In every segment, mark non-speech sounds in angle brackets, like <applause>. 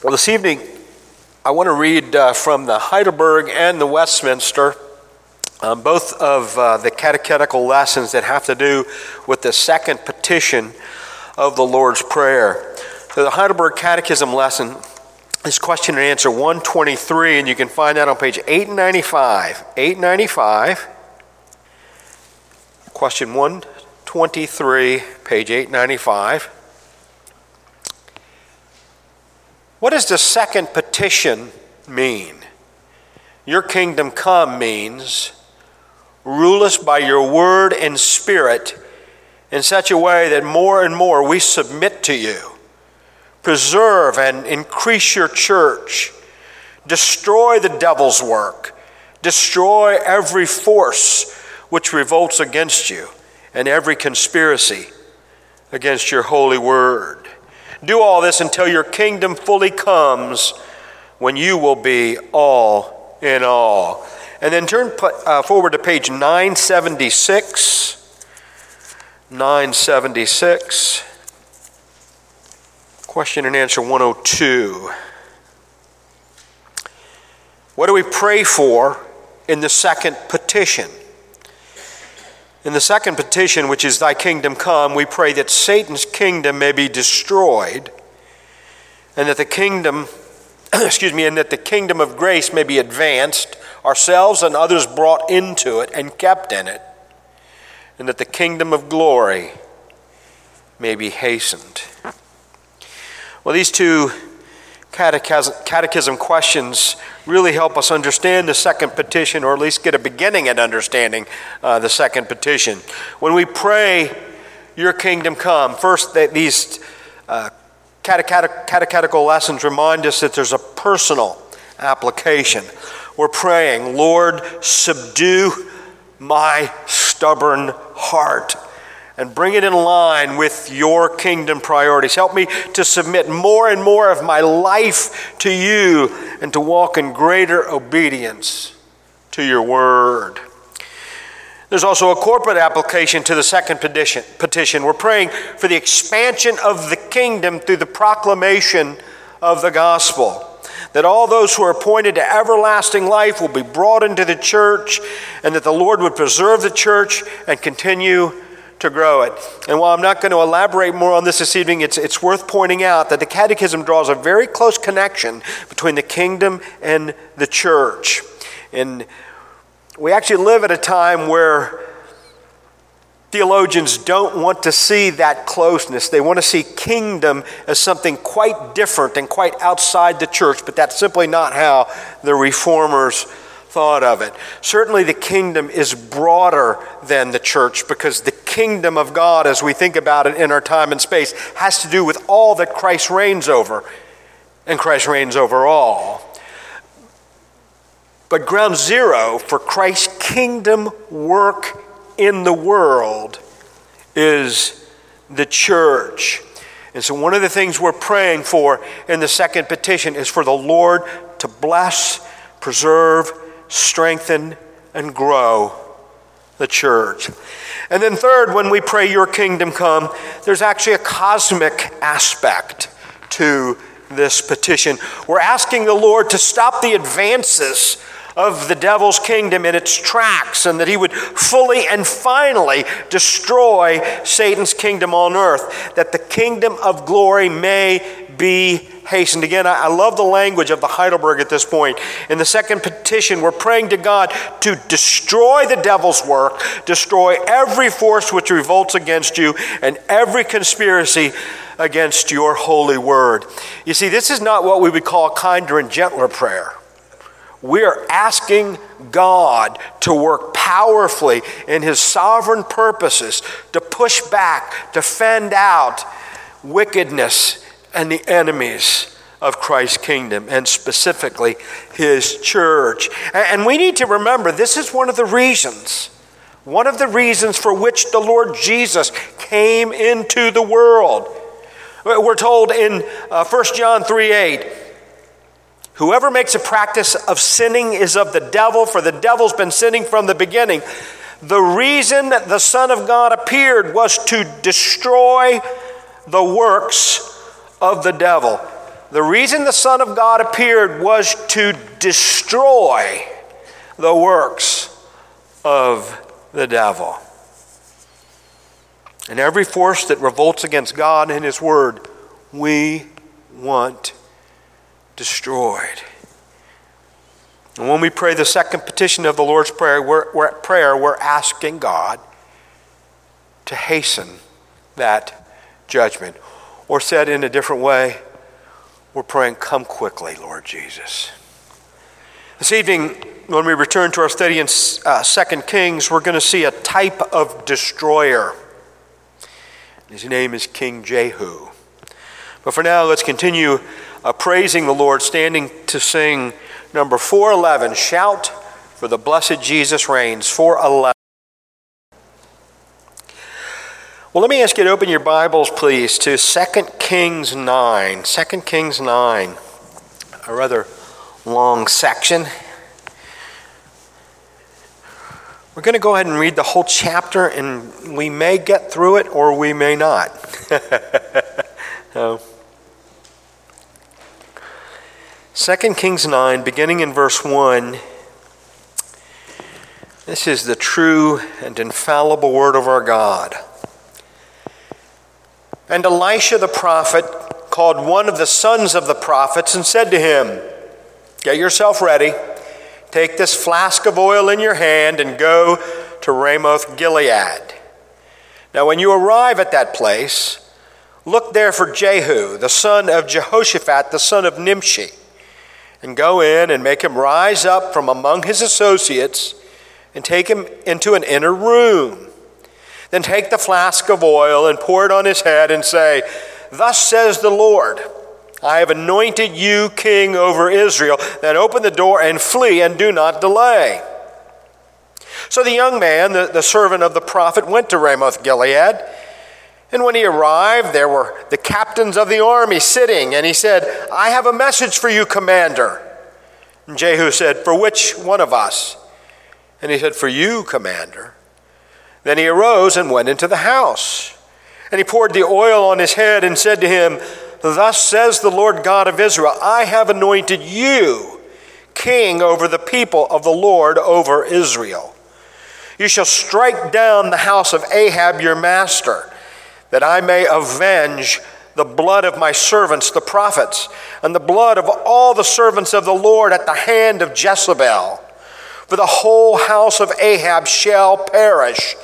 Well, this evening, I want to read uh, from the Heidelberg and the Westminster, um, both of uh, the catechetical lessons that have to do with the second petition of the Lord's Prayer. So, the Heidelberg Catechism lesson is question and answer 123, and you can find that on page 895. 895, question 123, page 895. What does the second petition mean? Your kingdom come means rule us by your word and spirit in such a way that more and more we submit to you. Preserve and increase your church. Destroy the devil's work. Destroy every force which revolts against you and every conspiracy against your holy word. Do all this until your kingdom fully comes when you will be all in all. And then turn uh, forward to page 976. 976. Question and answer 102. What do we pray for in the second petition? In the second petition, which is Thy kingdom come, we pray that Satan's kingdom may be destroyed and that the kingdom, <clears throat> excuse me, and that the kingdom of grace may be advanced, ourselves and others brought into it and kept in it, and that the kingdom of glory may be hastened. Well, these two catechism, catechism questions really help us understand the second petition, or at least get a beginning at understanding uh, the second petition. When we pray, Your kingdom come, first, these uh, catechetical lessons remind us that there's a personal application. We're praying, Lord, subdue my stubborn heart and bring it in line with your kingdom priorities. Help me to submit more and more of my life to you and to walk in greater obedience to your word. There's also a corporate application to the second petition. We're praying for the expansion of the kingdom through the proclamation of the gospel. That all those who are appointed to everlasting life will be brought into the church, and that the Lord would preserve the church and continue to grow it. And while I'm not going to elaborate more on this this evening, it's, it's worth pointing out that the Catechism draws a very close connection between the kingdom and the church. And we actually live at a time where theologians don't want to see that closeness. They want to see kingdom as something quite different and quite outside the church, but that's simply not how the reformers thought of it. Certainly, the kingdom is broader than the church because the kingdom of God, as we think about it in our time and space, has to do with all that Christ reigns over, and Christ reigns over all. But ground zero for Christ's kingdom work in the world is the church. And so, one of the things we're praying for in the second petition is for the Lord to bless, preserve, strengthen, and grow the church. And then, third, when we pray, Your kingdom come, there's actually a cosmic aspect to this petition. We're asking the Lord to stop the advances of the devil's kingdom in its tracks and that he would fully and finally destroy Satan's kingdom on earth, that the kingdom of glory may be hastened. Again, I love the language of the Heidelberg at this point. In the second petition, we're praying to God to destroy the devil's work, destroy every force which revolts against you, and every conspiracy against your holy word. You see, this is not what we would call a kinder and gentler prayer. We are asking God to work powerfully in His sovereign purposes to push back, to fend out wickedness and the enemies of Christ's kingdom, and specifically His church. And we need to remember this is one of the reasons, one of the reasons for which the Lord Jesus came into the world. We're told in uh, 1 John 3 8, Whoever makes a practice of sinning is of the devil, for the devil's been sinning from the beginning. The reason that the Son of God appeared was to destroy the works of the devil. the reason the Son of God appeared was to destroy the works of the devil. And every force that revolts against God and His Word, we want destroyed. And when we pray the second petition of the Lord's Prayer, we're, we're prayer, we're asking God to hasten that judgment. Or said in a different way, we're praying, Come quickly, Lord Jesus. This evening, when we return to our study in uh, 2 Kings, we're going to see a type of destroyer. His name is King Jehu. But for now, let's continue uh, praising the Lord, standing to sing number 411 Shout for the Blessed Jesus Reigns. 411. Well, let me ask you to open your Bibles, please, to 2 Kings 9. 2 Kings 9, a rather long section. We're going to go ahead and read the whole chapter, and we may get through it or we may not. <laughs> so, 2 Kings 9, beginning in verse 1. This is the true and infallible word of our God. And Elisha the prophet called one of the sons of the prophets and said to him, Get yourself ready. Take this flask of oil in your hand and go to Ramoth Gilead. Now, when you arrive at that place, look there for Jehu, the son of Jehoshaphat, the son of Nimshi, and go in and make him rise up from among his associates and take him into an inner room. Then take the flask of oil and pour it on his head and say, Thus says the Lord, I have anointed you king over Israel. Then open the door and flee and do not delay. So the young man, the, the servant of the prophet, went to Ramoth Gilead. And when he arrived, there were the captains of the army sitting, and he said, I have a message for you, commander. And Jehu said, For which one of us? And he said, For you, commander. Then he arose and went into the house. And he poured the oil on his head and said to him, Thus says the Lord God of Israel, I have anointed you king over the people of the Lord over Israel. You shall strike down the house of Ahab your master, that I may avenge the blood of my servants, the prophets, and the blood of all the servants of the Lord at the hand of Jezebel. For the whole house of Ahab shall perish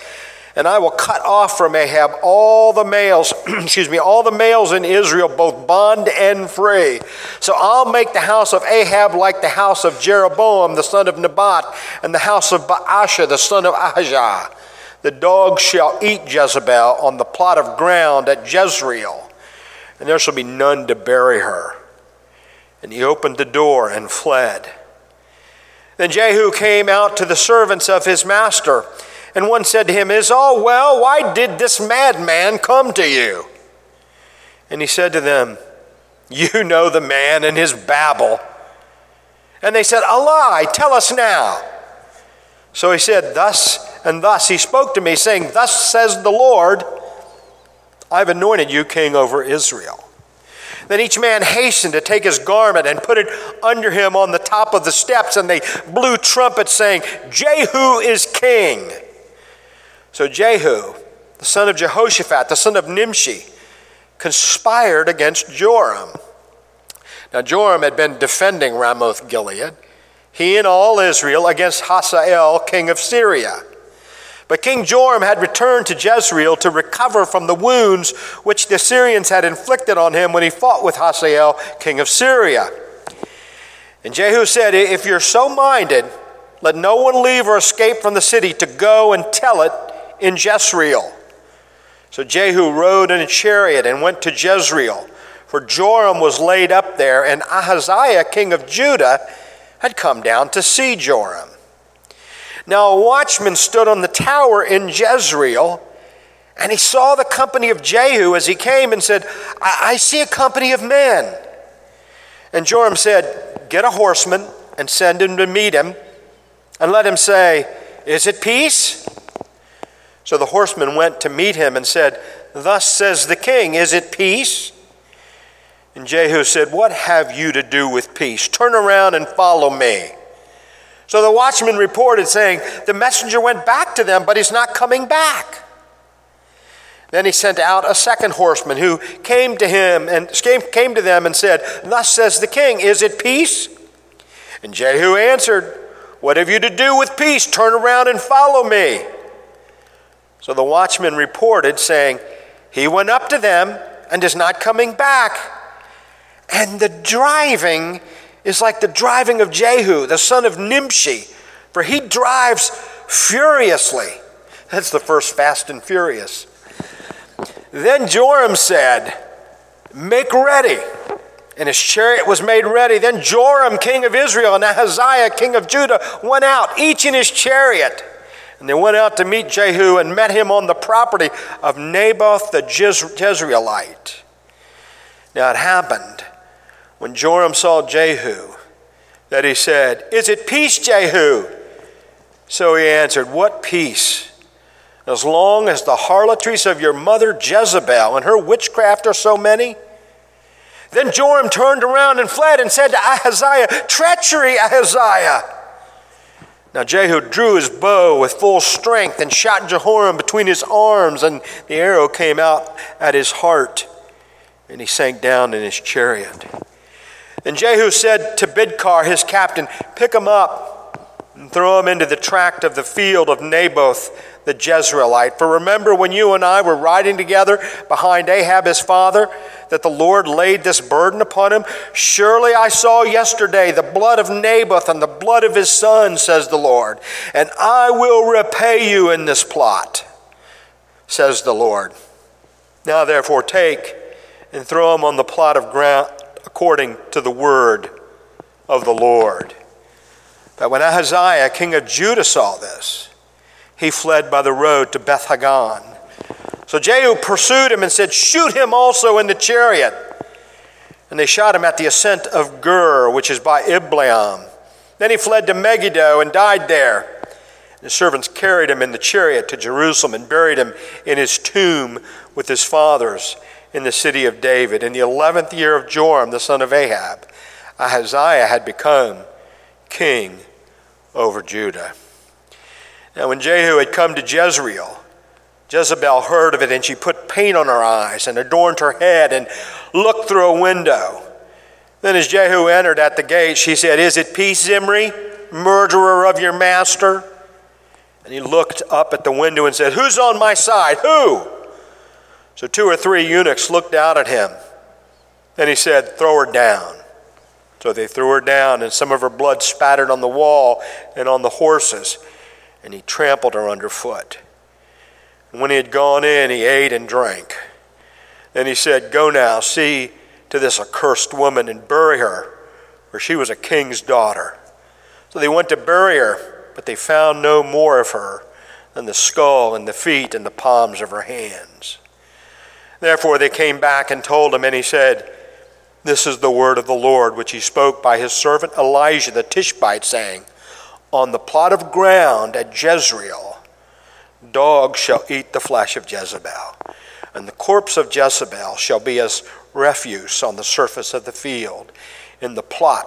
and I will cut off from Ahab all the males, <clears throat> excuse me, all the males in Israel, both bond and free. So I'll make the house of Ahab like the house of Jeroboam, the son of Nebat, and the house of Baasha, the son of Ahijah. The dogs shall eat Jezebel on the plot of ground at Jezreel, and there shall be none to bury her. And he opened the door and fled. Then Jehu came out to the servants of his master and one said to him, Is all well? Why did this madman come to you? And he said to them, You know the man and his babble. And they said, A lie, tell us now. So he said, Thus and thus he spoke to me, saying, Thus says the Lord, I've anointed you king over Israel. Then each man hastened to take his garment and put it under him on the top of the steps, and they blew trumpets, saying, Jehu is king. So Jehu, the son of Jehoshaphat, the son of Nimshi, conspired against Joram. Now, Joram had been defending Ramoth Gilead, he and all Israel, against Hazael, king of Syria. But King Joram had returned to Jezreel to recover from the wounds which the Syrians had inflicted on him when he fought with Hazael, king of Syria. And Jehu said, If you're so minded, let no one leave or escape from the city to go and tell it in Jezreel. So Jehu rode in a chariot and went to Jezreel, for Joram was laid up there, and Ahaziah, king of Judah, had come down to see Joram. Now a watchman stood on the tower in Jezreel, and he saw the company of Jehu as he came and said, I, I see a company of men. And Joram said, Get a horseman and send him to meet him, and let him say, Is it peace? So the horseman went to meet him and said, Thus says the king, Is it peace? And Jehu said, What have you to do with peace? Turn around and follow me. So the watchman reported, saying, The messenger went back to them, but he's not coming back. Then he sent out a second horseman who came to him and came to them and said, Thus says the king, Is it peace? And Jehu answered, What have you to do with peace? Turn around and follow me. So the watchman reported, saying, He went up to them and is not coming back. And the driving is like the driving of Jehu, the son of Nimshi, for he drives furiously. That's the first Fast and Furious. Then Joram said, Make ready. And his chariot was made ready. Then Joram, king of Israel, and Ahaziah, king of Judah, went out, each in his chariot. And they went out to meet Jehu and met him on the property of Naboth the Jezreelite. Now it happened when Joram saw Jehu that he said, Is it peace, Jehu? So he answered, What peace? as long as the harlotries of your mother Jezebel and her witchcraft are so many? Then Joram turned around and fled and said to Ahaziah, Treachery, Ahaziah! Now Jehu drew his bow with full strength and shot Jehoram between his arms, and the arrow came out at his heart, and he sank down in his chariot. And Jehu said to Bidkar, his captain, Pick him up and throw him into the tract of the field of Naboth the Jezreelite. For remember when you and I were riding together behind Ahab his father, that the Lord laid this burden upon him? Surely I saw yesterday the blood of Naboth and the blood of his son, says the Lord, and I will repay you in this plot, says the Lord. Now therefore take and throw him on the plot of ground according to the word of the Lord. But when Ahaziah, king of Judah, saw this, he fled by the road to Beth Haggan. So Jehu pursued him and said, Shoot him also in the chariot. And they shot him at the ascent of Gur, which is by Ibleam. Then he fled to Megiddo and died there. And The servants carried him in the chariot to Jerusalem and buried him in his tomb with his fathers in the city of David. In the eleventh year of Joram, the son of Ahab, Ahaziah had become king over Judah. Now, when Jehu had come to Jezreel, Jezebel heard of it, and she put paint on her eyes and adorned her head and looked through a window. Then, as Jehu entered at the gate, she said, Is it peace, Zimri, murderer of your master? And he looked up at the window and said, Who's on my side? Who? So two or three eunuchs looked out at him. Then he said, Throw her down. So they threw her down, and some of her blood spattered on the wall and on the horses and he trampled her underfoot. And when he had gone in, he ate and drank. Then he said, Go now, see to this accursed woman and bury her, for she was a king's daughter. So they went to bury her, but they found no more of her than the skull and the feet and the palms of her hands. Therefore they came back and told him, and he said, This is the word of the Lord, which he spoke by his servant Elijah the Tishbite, saying, on the plot of ground at Jezreel, dogs shall eat the flesh of Jezebel, and the corpse of Jezebel shall be as refuse on the surface of the field in the plot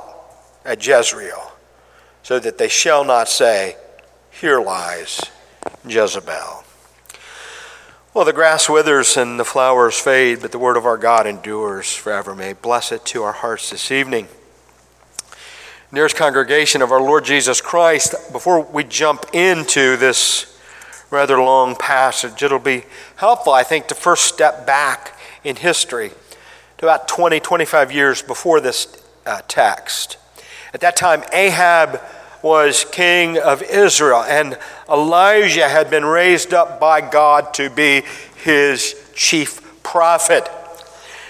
at Jezreel, so that they shall not say, Here lies Jezebel. Well, the grass withers and the flowers fade, but the word of our God endures forever. May bless it to our hearts this evening nearest congregation of our Lord Jesus Christ, before we jump into this rather long passage, it'll be helpful, I think, to first step back in history to about 20, 25 years before this uh, text. At that time, Ahab was king of Israel, and Elijah had been raised up by God to be his chief prophet.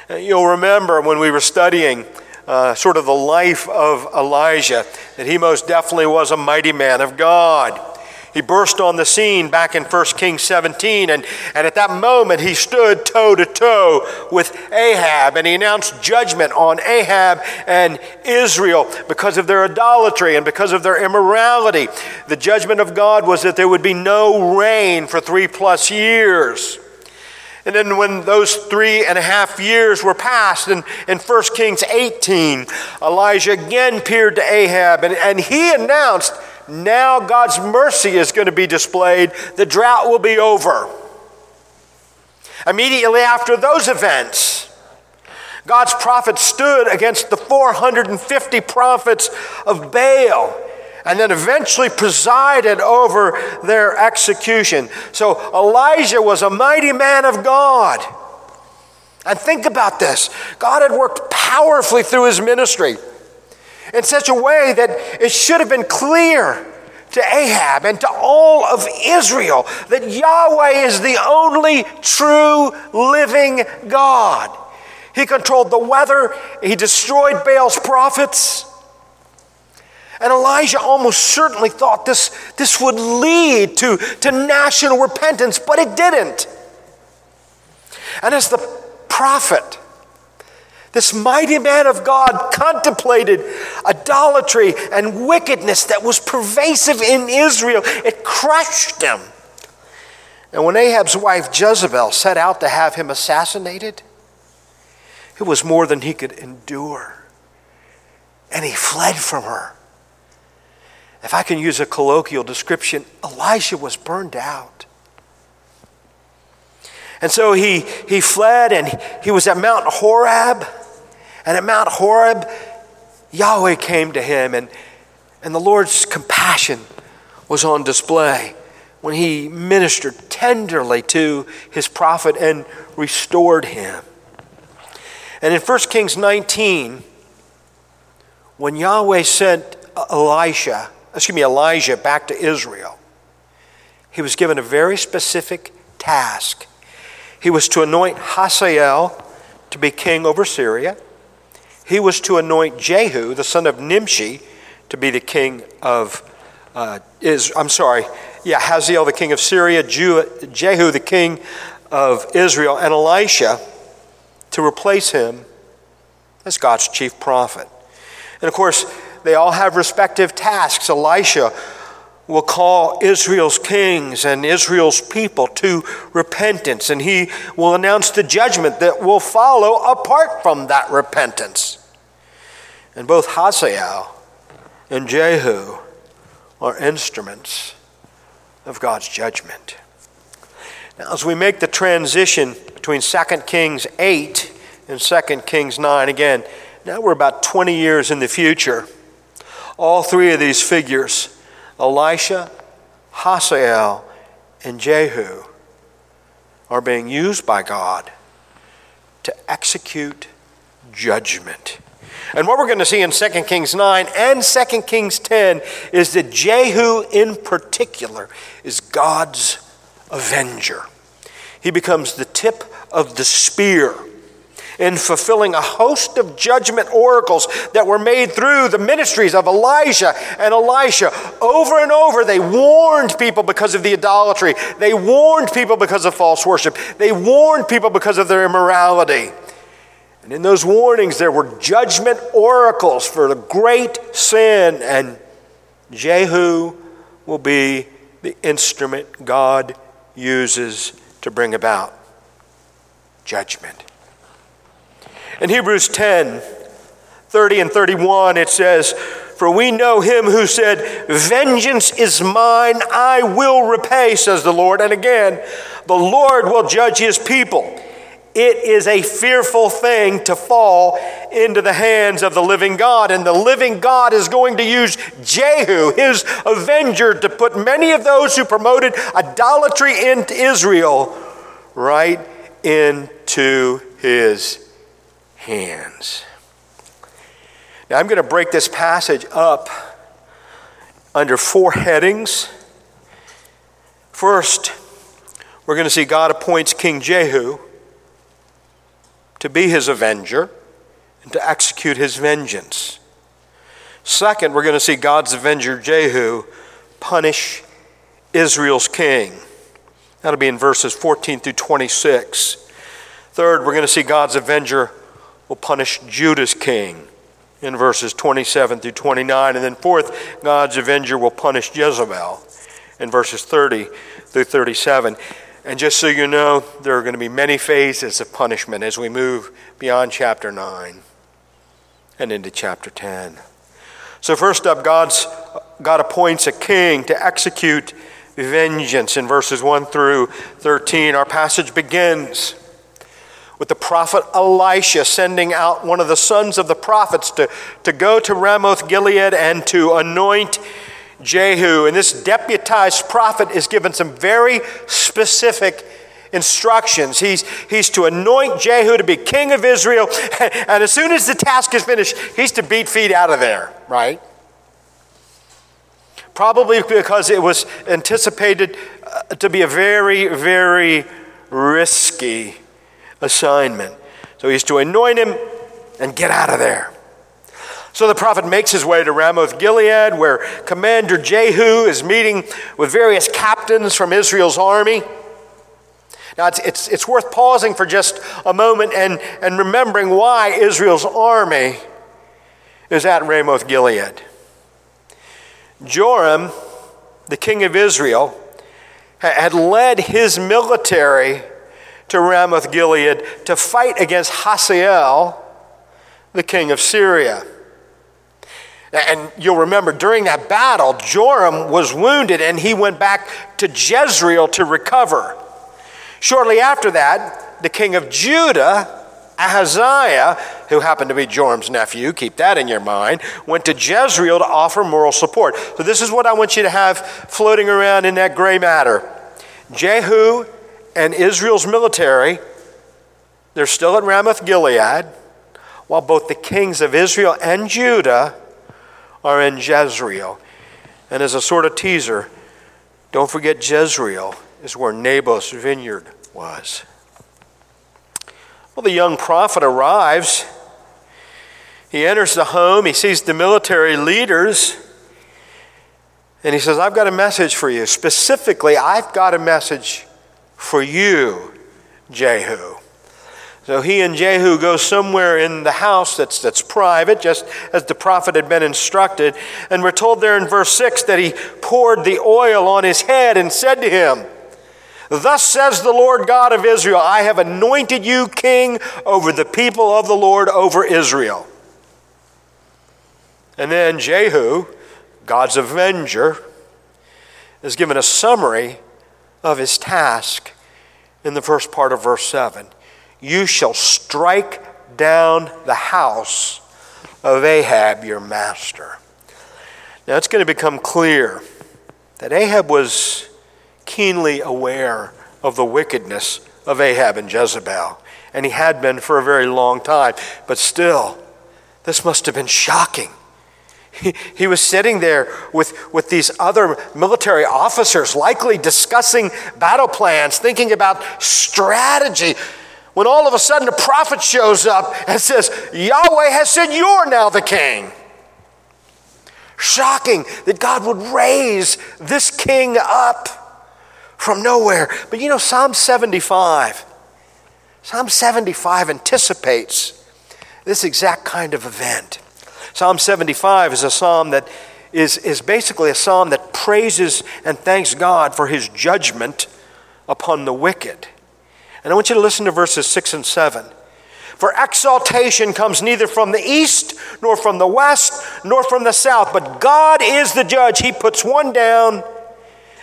You'll remember when we were studying uh, sort of the life of Elijah, that he most definitely was a mighty man of God. He burst on the scene back in 1 Kings 17, and, and at that moment he stood toe to toe with Ahab, and he announced judgment on Ahab and Israel because of their idolatry and because of their immorality. The judgment of God was that there would be no rain for three plus years. And then when those three and a half years were passed, in, in 1 Kings 18, Elijah again appeared to Ahab, and, and he announced, now God's mercy is going to be displayed. The drought will be over. Immediately after those events, God's prophet stood against the 450 prophets of Baal and then eventually presided over their execution. So Elijah was a mighty man of God. And think about this God had worked powerfully through his ministry in such a way that it should have been clear to Ahab and to all of Israel that Yahweh is the only true living God. He controlled the weather, he destroyed Baal's prophets. And Elijah almost certainly thought this, this would lead to, to national repentance, but it didn't. And as the prophet, this mighty man of God contemplated idolatry and wickedness that was pervasive in Israel. It crushed him. And when Ahab's wife Jezebel set out to have him assassinated, it was more than he could endure. And he fled from her. If I can use a colloquial description, Elijah was burned out. And so he, he fled and he was at Mount Horeb. And at Mount Horeb, Yahweh came to him, and, and the Lord's compassion was on display when he ministered tenderly to his prophet and restored him. And in 1 Kings 19, when Yahweh sent Elisha excuse me, Elijah back to Israel, he was given a very specific task. He was to anoint Hazael to be king over Syria. He was to anoint Jehu, the son of Nimshi, to be the king of uh, I'm sorry, yeah, Hazael, the king of Syria, Jehu, the king of Israel, and Elisha to replace him as God's chief prophet. And of course, they all have respective tasks. Elisha will call Israel's kings and Israel's people to repentance, and he will announce the judgment that will follow apart from that repentance. And both Hazael and Jehu are instruments of God's judgment. Now, as we make the transition between 2 Kings 8 and 2 Kings 9, again, now we're about 20 years in the future. All three of these figures, Elisha, Hazael, and Jehu, are being used by God to execute judgment. And what we're going to see in 2 Kings 9 and 2 Kings 10 is that Jehu, in particular, is God's avenger. He becomes the tip of the spear in fulfilling a host of judgment oracles that were made through the ministries of Elijah and Elisha. Over and over, they warned people because of the idolatry, they warned people because of false worship, they warned people because of their immorality. And in those warnings, there were judgment oracles for the great sin, and Jehu will be the instrument God uses to bring about judgment. In Hebrews 10 30 and 31, it says, For we know him who said, Vengeance is mine, I will repay, says the Lord. And again, the Lord will judge his people. It is a fearful thing to fall into the hands of the living God. And the living God is going to use Jehu, his avenger, to put many of those who promoted idolatry into Israel right into his hands. Now, I'm going to break this passage up under four headings. First, we're going to see God appoints King Jehu to be his avenger and to execute his vengeance. Second, we're going to see God's avenger Jehu punish Israel's king. That'll be in verses 14 through 26. Third, we're going to see God's avenger will punish Judah's king in verses 27 through 29. And then, fourth, God's avenger will punish Jezebel in verses 30 through 37. And just so you know, there are going to be many phases of punishment as we move beyond chapter 9 and into chapter 10. So, first up, God's, God appoints a king to execute vengeance in verses 1 through 13. Our passage begins with the prophet Elisha sending out one of the sons of the prophets to, to go to Ramoth Gilead and to anoint Jehu. And this deputized prophet is given some very specific instructions. He's, he's to anoint Jehu to be king of Israel, <laughs> and as soon as the task is finished, he's to beat feet out of there, right? Probably because it was anticipated uh, to be a very, very risky assignment. So he's to anoint him and get out of there. So the prophet makes his way to Ramoth Gilead, where Commander Jehu is meeting with various captains from Israel's army. Now, it's, it's, it's worth pausing for just a moment and, and remembering why Israel's army is at Ramoth Gilead. Joram, the king of Israel, had led his military to Ramoth Gilead to fight against Hazael, the king of Syria. And you'll remember during that battle, Joram was wounded and he went back to Jezreel to recover. Shortly after that, the king of Judah, Ahaziah, who happened to be Joram's nephew, keep that in your mind, went to Jezreel to offer moral support. So, this is what I want you to have floating around in that gray matter. Jehu and Israel's military, they're still at Ramoth Gilead, while both the kings of Israel and Judah are in Jezreel. And as a sort of teaser, don't forget Jezreel is where Naboth's vineyard was. Well, the young prophet arrives. He enters the home, he sees the military leaders, and he says, I've got a message for you. Specifically, I've got a message for you, Jehu. So he and Jehu go somewhere in the house that's, that's private, just as the prophet had been instructed. And we're told there in verse 6 that he poured the oil on his head and said to him, Thus says the Lord God of Israel, I have anointed you king over the people of the Lord over Israel. And then Jehu, God's avenger, is given a summary of his task in the first part of verse 7. You shall strike down the house of Ahab, your master. Now it's going to become clear that Ahab was keenly aware of the wickedness of Ahab and Jezebel, and he had been for a very long time. But still, this must have been shocking he, was sitting there with, with these other military officers, likely discussing battle plans, thinking about strategy. When all of a sudden a prophet shows up and says, Yahweh has said, You're now the king. Shocking that God would raise this king up from nowhere. But you know, Psalm 75, Psalm 75 anticipates this exact kind of event. Psalm 75 is a psalm that is, is basically a psalm that praises and thanks God for his judgment upon the wicked. And I want you to listen to verses 6 and 7. For exaltation comes neither from the east, nor from the west, nor from the south, but God is the judge. He puts one down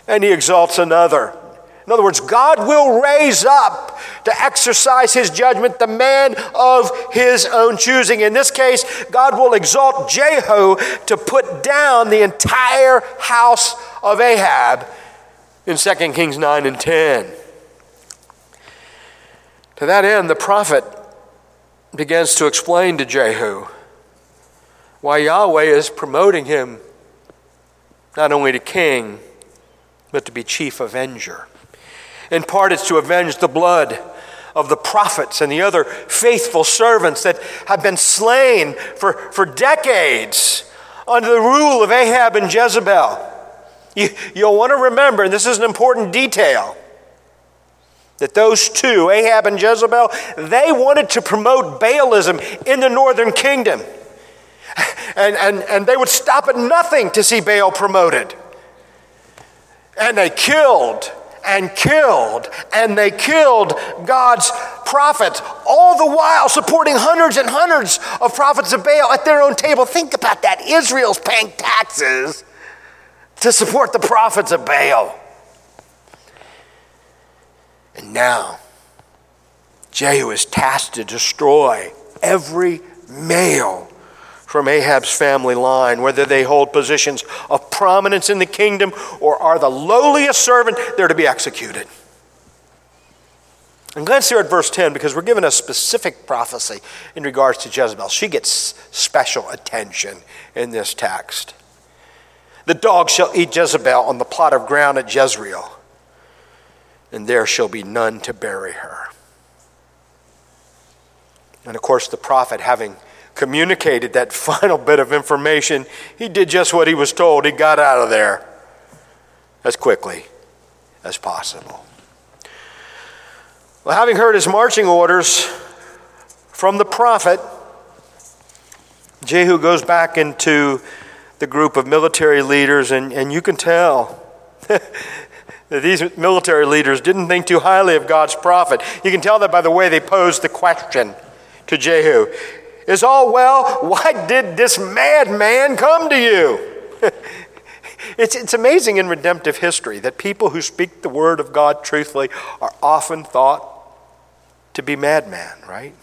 and he exalts another. In other words, God will raise up to exercise his judgment the man of his own choosing. In this case, God will exalt Jehu to put down the entire house of Ahab in 2 Kings 9 and 10. To that end, the prophet begins to explain to Jehu why Yahweh is promoting him not only to king, but to be chief avenger. In part, it's to avenge the blood of the prophets and the other faithful servants that have been slain for, for decades under the rule of Ahab and Jezebel. You, you'll want to remember, and this is an important detail, that those two, Ahab and Jezebel, they wanted to promote Baalism in the northern kingdom. And, and, and they would stop at nothing to see Baal promoted. And they killed and killed, and they killed God's prophets, all the while supporting hundreds and hundreds of prophets of Baal at their own table. Think about that. Israel's paying taxes to support the prophets of Baal. And now, Jehu is tasked to destroy every male from Ahab's family line, whether they hold positions of prominence in the kingdom or are the lowliest servant, they're to be executed. And glance here at verse 10 because we're given a specific prophecy in regards to Jezebel. She gets special attention in this text. The dog shall eat Jezebel on the plot of ground at Jezreel, and there shall be none to bury her. And of course, the prophet, having communicated that <laughs> final bit of information, he did just what he was told. He got out of there as quickly as possible. Well, having heard his marching orders from the prophet, Jehu goes back into the group of military leaders, and, and you can tell <laughs> that these military leaders didn't think too highly of God's prophet. You can tell that by the way they posed the question to Jehu Is all well? Why did this madman come to you? <laughs> it's, it's amazing in redemptive history that people who speak the word of God truthfully are often thought to be madmen, right?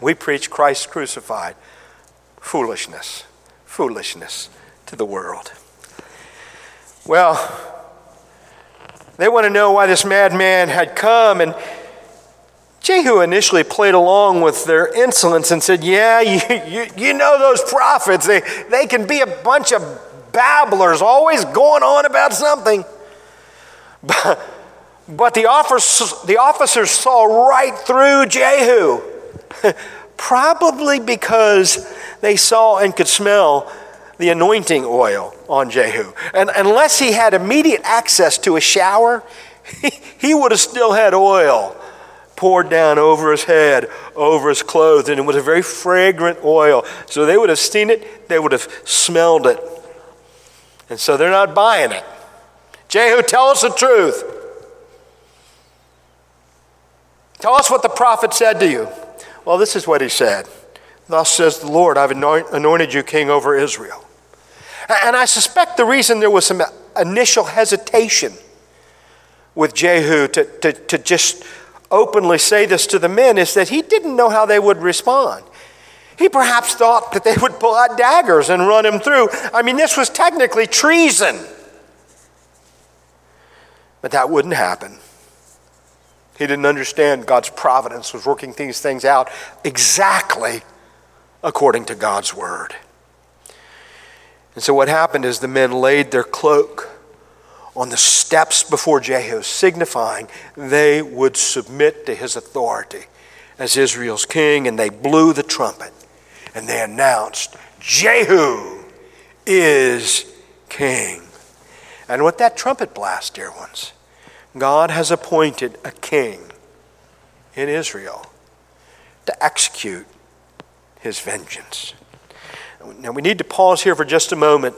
We preach Christ crucified. Foolishness. Foolishness to the world. Well, they want to know why this madman had come, and Jehu initially played along with their insolence and said, Yeah, you, you, you know those prophets. They, they can be a bunch of babblers, always going on about something. But, <laughs> but the, officers, the officers saw right through Jehu, <laughs> probably because they saw and could smell the anointing oil on Jehu. And unless he had immediate access to a shower, <laughs> he, he would have still had oil poured down over his head, over his clothes, and it was a very fragrant oil. So they would have seen it, they would have smelled it. And so they're not buying it. Jehu, tell us the truth. Tell us what the prophet said to you. Well, this is what he said Thus says the Lord, I've anointed you king over Israel. And I suspect the reason there was some initial hesitation with Jehu to, to, to just openly say this to the men is that he didn't know how they would respond. He perhaps thought that they would pull out daggers and run him through. I mean, this was technically treason. But that wouldn't happen. He didn't understand God's providence was working these things out exactly according to God's word. And so what happened is the men laid their cloak on the steps before Jehu, signifying they would submit to his authority as Israel's king, and they blew the trumpet and they announced, Jehu is king. And with that trumpet blast, dear ones, God has appointed a king in Israel to execute his vengeance. Now we need to pause here for just a moment.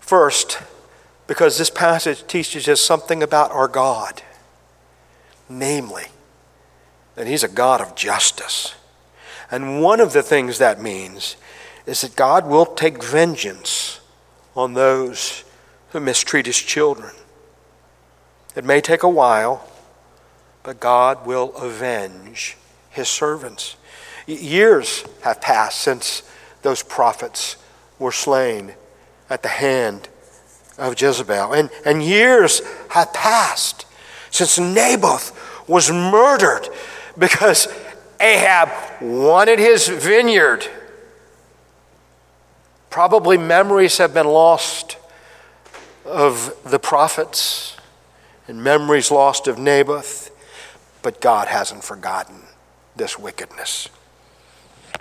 First, because this passage teaches us something about our God, namely, that He's a God of justice. And one of the things that means is that God will take vengeance on those who mistreat His children. It may take a while, but God will avenge His servants. Years have passed since those prophets were slain at the hand of Jezebel. And, and years have passed since Naboth was murdered because Ahab wanted his vineyard. Probably memories have been lost of the prophets and memories lost of Naboth, but God hasn't forgotten this wickedness.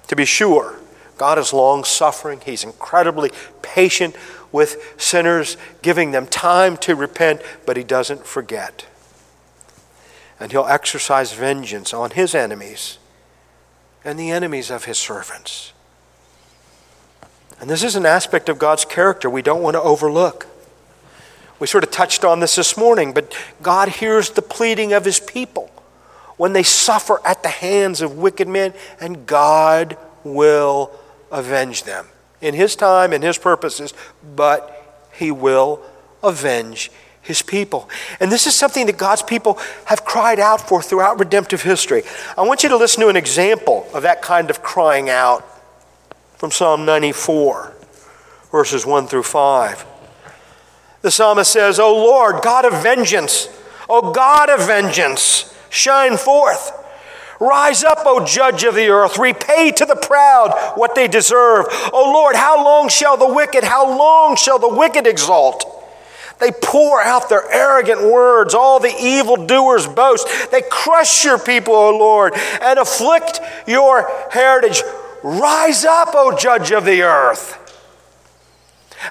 To be sure, God is long suffering, He's incredibly patient with sinners, giving them time to repent, but he doesn't forget. And he'll exercise vengeance on his enemies and the enemies of his servants. And this is an aspect of God's character we don't want to overlook. We sort of touched on this this morning, but God hears the pleading of his people when they suffer at the hands of wicked men, and God will avenge them in his time and his purposes, but he will avenge his people. And this is something that God's people have cried out for throughout redemptive history. I want you to listen to an example of that kind of crying out from Psalm 94, verses 1 through 5. The psalmist says, O Lord, God of vengeance, O God of vengeance, shine forth. Rise up, O judge of the earth, repay to the proud what they deserve. O Lord, how long shall the wicked, how long shall the wicked exalt? They pour out their arrogant words. All the evildoers boast. They crush your people, O Lord, and afflict your heritage. Rise up, O judge of the earth.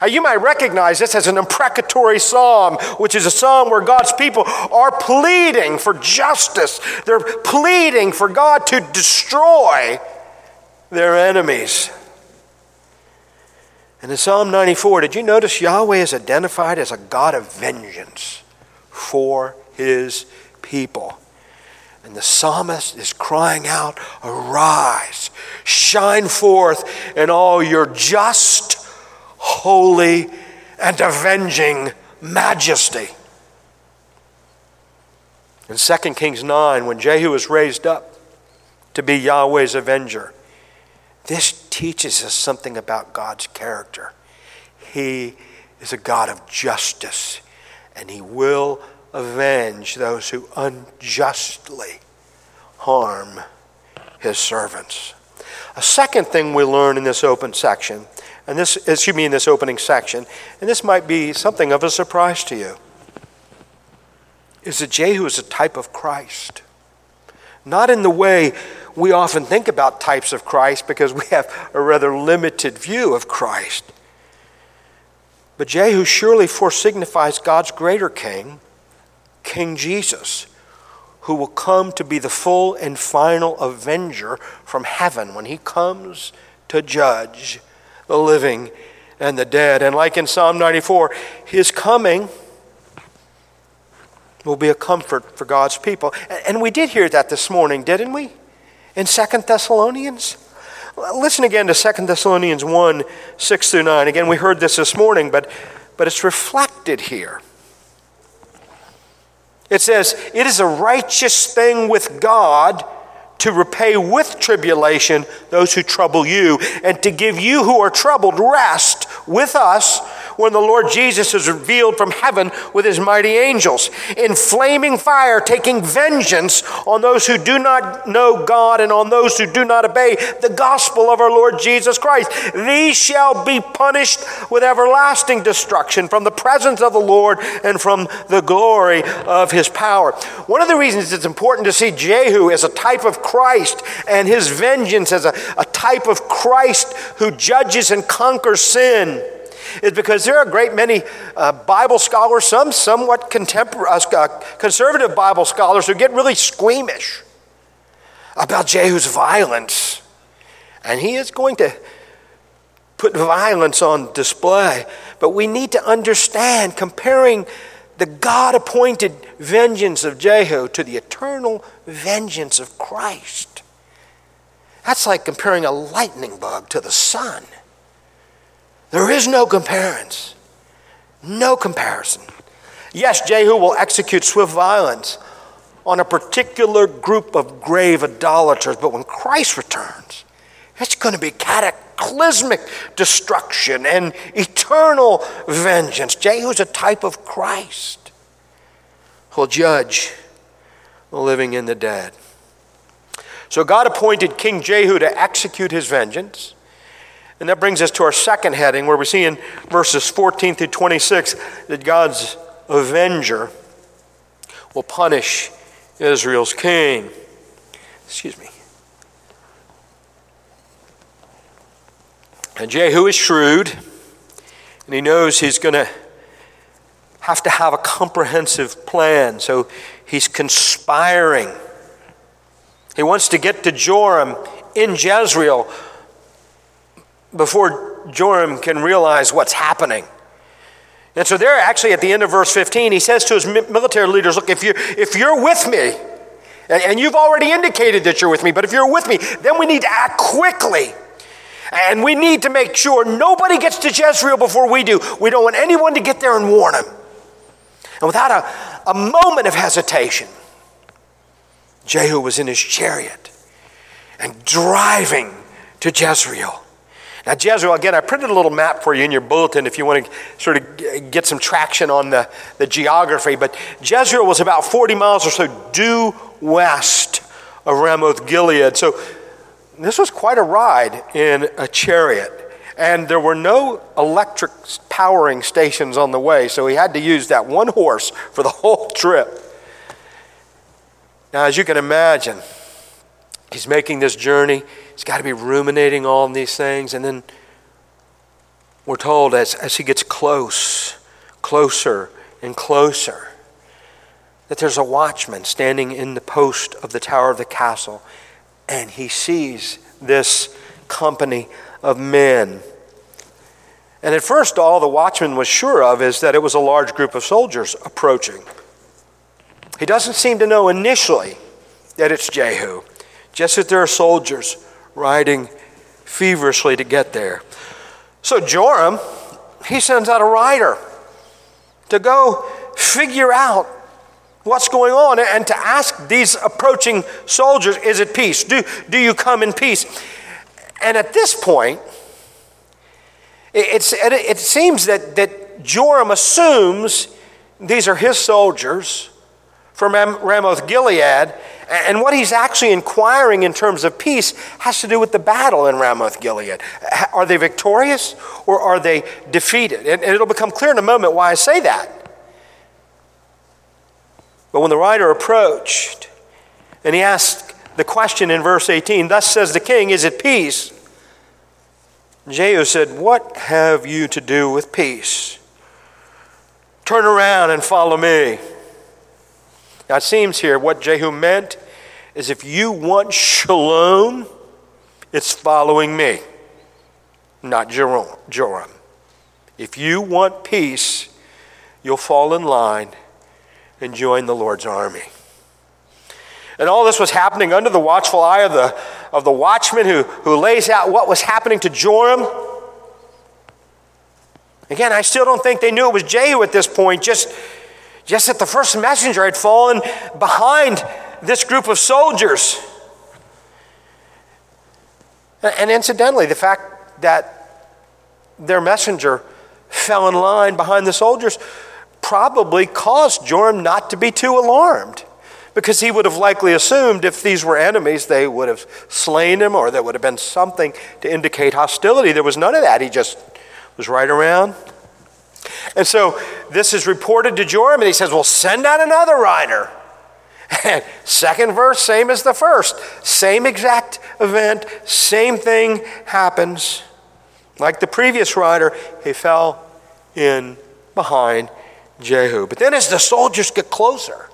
Now, you might recognize this as an imprecatory psalm, which is a psalm where God's people are pleading for justice. They're pleading for God to destroy their enemies. And in Psalm 94, did you notice Yahweh is identified as a God of vengeance for his people? And the psalmist is crying out, Arise, shine forth in all your just holy, and avenging majesty. In 2 Kings 9, when Jehu is raised up to be Yahweh's avenger, this teaches us something about God's character. He is a God of justice, and He will avenge those who unjustly harm His servants. A second thing we learn in this open section and this, excuse me, in this opening section, and this might be something of a surprise to you, is that Jehu is a type of Christ. Not in the way we often think about types of Christ because we have a rather limited view of Christ. But Jehu surely foresignifies God's greater king, King Jesus, who will come to be the full and final avenger from heaven when he comes to judge the living and the dead. And like in Psalm 94, his coming will be a comfort for God's people. And we did hear that this morning, didn't we? In Second Thessalonians? Listen again to Second Thessalonians 1 6 through 9. Again, we heard this this morning, but, but it's reflected here. It says, It is a righteous thing with God to repay with tribulation those who trouble you, and to give you who are troubled rest with us when the Lord Jesus is revealed from heaven with his mighty angels, in flaming fire, taking vengeance on those who do not know God and on those who do not obey the gospel of our Lord Jesus Christ. These shall be punished with everlasting destruction from the presence of the Lord and from the glory of his power. One of the reasons it's important to see Jehu as a type of Christ and his vengeance as a, a type of Christ who judges and conquers sin is because there are a great many uh, Bible scholars, some somewhat contemporary, uh, uh, conservative Bible scholars, who get really squeamish about Jehu's violence. And he is going to put violence on display. But we need to understand, comparing the God appointed vengeance of Jehu to the eternal vengeance of Christ. That's like comparing a lightning bug to the sun. There is no comparison. No comparison. Yes, Jehu will execute swift violence on a particular group of grave idolaters, but when Christ returns, it's going to be cataclysmic destruction and eternal vengeance. Jehu is a type of Christ who'll judge the living and the dead. So God appointed King Jehu to execute his vengeance. And that brings us to our second heading, where we see in verses 14 through 26 that God's avenger will punish Israel's king. Excuse me. And Jehu is shrewd, and he knows he's going to have to have a comprehensive plan. So he's conspiring. He wants to get to Joram in Jezreel before Joram can realize what's happening. And so, there, actually, at the end of verse 15, he says to his military leaders, Look, if you're, if you're with me, and you've already indicated that you're with me, but if you're with me, then we need to act quickly. And we need to make sure nobody gets to Jezreel before we do. We don't want anyone to get there and warn them. And without a, a moment of hesitation, Jehu was in his chariot and driving to Jezreel. Now, Jezreel, again, I printed a little map for you in your bulletin if you want to sort of get some traction on the, the geography. But Jezreel was about 40 miles or so due west of Ramoth Gilead. So this was quite a ride in a chariot. And there were no electric powering stations on the way, so he had to use that one horse for the <laughs> whole trip. Now, as you can imagine, he's making this journey. He's got to be ruminating on these things. And then we're told as, as he gets close, closer, and closer, that there's a watchman standing in the post of the tower of the castle, and he sees this company of men. And at first, all the watchman was sure of is that it was a large group of soldiers approaching. He doesn't seem to know initially that it's Jehu, just that there are soldiers riding feverishly to get there. So Joram, he sends out a rider to go figure out what's going on and to ask these approaching soldiers, is it peace? Do, do you come in peace? And at this point, it's, it seems that, that Joram assumes these are his soldiers from Ramoth Gilead, and what he's actually inquiring in terms of peace has to do with the battle in Ramoth Gilead. Are they victorious or are they defeated? And it'll become clear in a moment why I say that. But when the rider approached and he asked the question in verse 18, Thus says the king, Is it peace? Jehu said, What have you to do with peace? Turn around and follow me. Now it seems here what Jehu meant is if you want shalom, it's following me, not Joram. If you want peace, you'll fall in line and join the Lord's army. And all this was happening under the watchful eye of the, of the watchman who, who lays out what was happening to Joram. Again, I still don't think they knew it was Jehu at this point, just, just that the first messenger had fallen behind this group of soldiers. And incidentally, the fact that their messenger fell in line behind the soldiers probably caused Joram not to be too alarmed because he would have likely assumed if these were enemies, they would have slain him or there would have been something to indicate hostility. There was none of that. He just was right around. And so this is reported to Joram, and he says, Well, send out another rider. And second verse, same as the first. Same exact event, same thing happens. Like the previous rider, he fell in behind Jehu. But then as the soldiers get closer,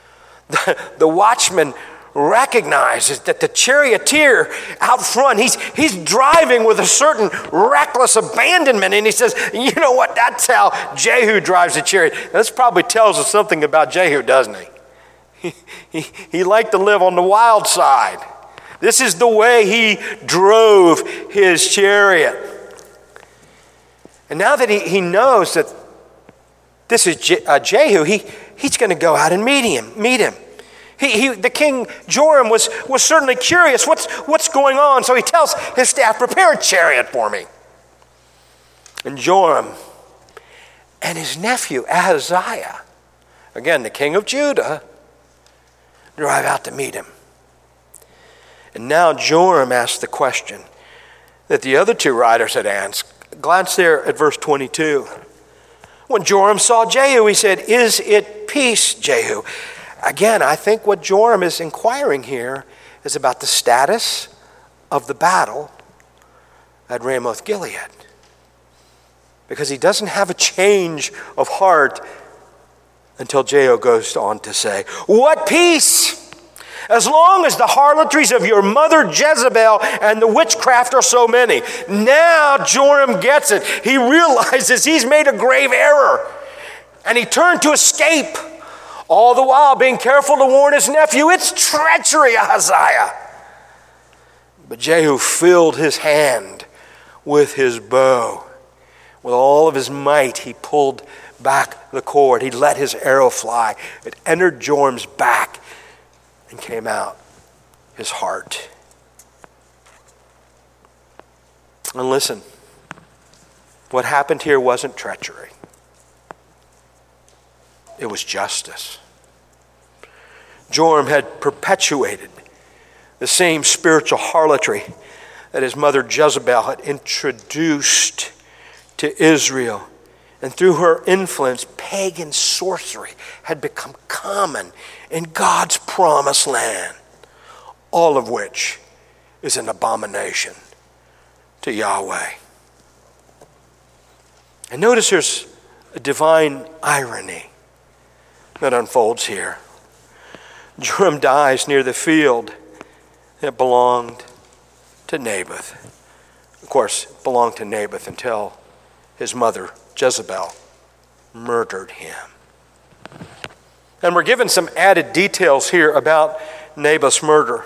<laughs> the, the watchman recognizes that the charioteer out front, he's, he's driving with a certain reckless abandonment. And he says, You know what? That's how Jehu drives a chariot. This probably tells us something about Jehu, doesn't he? He, he, he liked to live on the wild side. This is the way he drove his chariot. And now that he, he knows that this is Je- uh, Jehu. He, he's going to go out and meet him. Meet him. He, he, the king Joram was, was certainly curious. What's, what's going on? So he tells his staff, prepare a chariot for me. And Joram and his nephew Ahaziah, again, the king of Judah, drive out to meet him. And now Joram asks the question that the other two riders had asked. Glance there at verse 22. When Joram saw Jehu, he said, Is it peace, Jehu? Again, I think what Joram is inquiring here is about the status of the battle at Ramoth Gilead. Because he doesn't have a change of heart until Jehu goes on to say, What peace? As long as the harlotries of your mother Jezebel and the witchcraft are so many. Now Joram gets it. He realizes he's made a grave error. And he turned to escape, all the while being careful to warn his nephew it's treachery, <laughs> Ahaziah. But Jehu filled his hand with his bow. With all of his might, he pulled back the cord. He let his arrow fly. It entered Joram's back and came out his heart. And listen, what happened here wasn't treachery, it was justice. Joram had perpetuated the same spiritual harlotry that his mother Jezebel had introduced to Israel. And through her influence, pagan sorcery had become common in God's promised land, all of which is an abomination to Yahweh. And notice there's a divine irony that unfolds here. Joram dies near the field that belonged to Naboth. Of course, belonged to Naboth until his mother, Jezebel, murdered him. And we're given some added details here about Naboth's murder.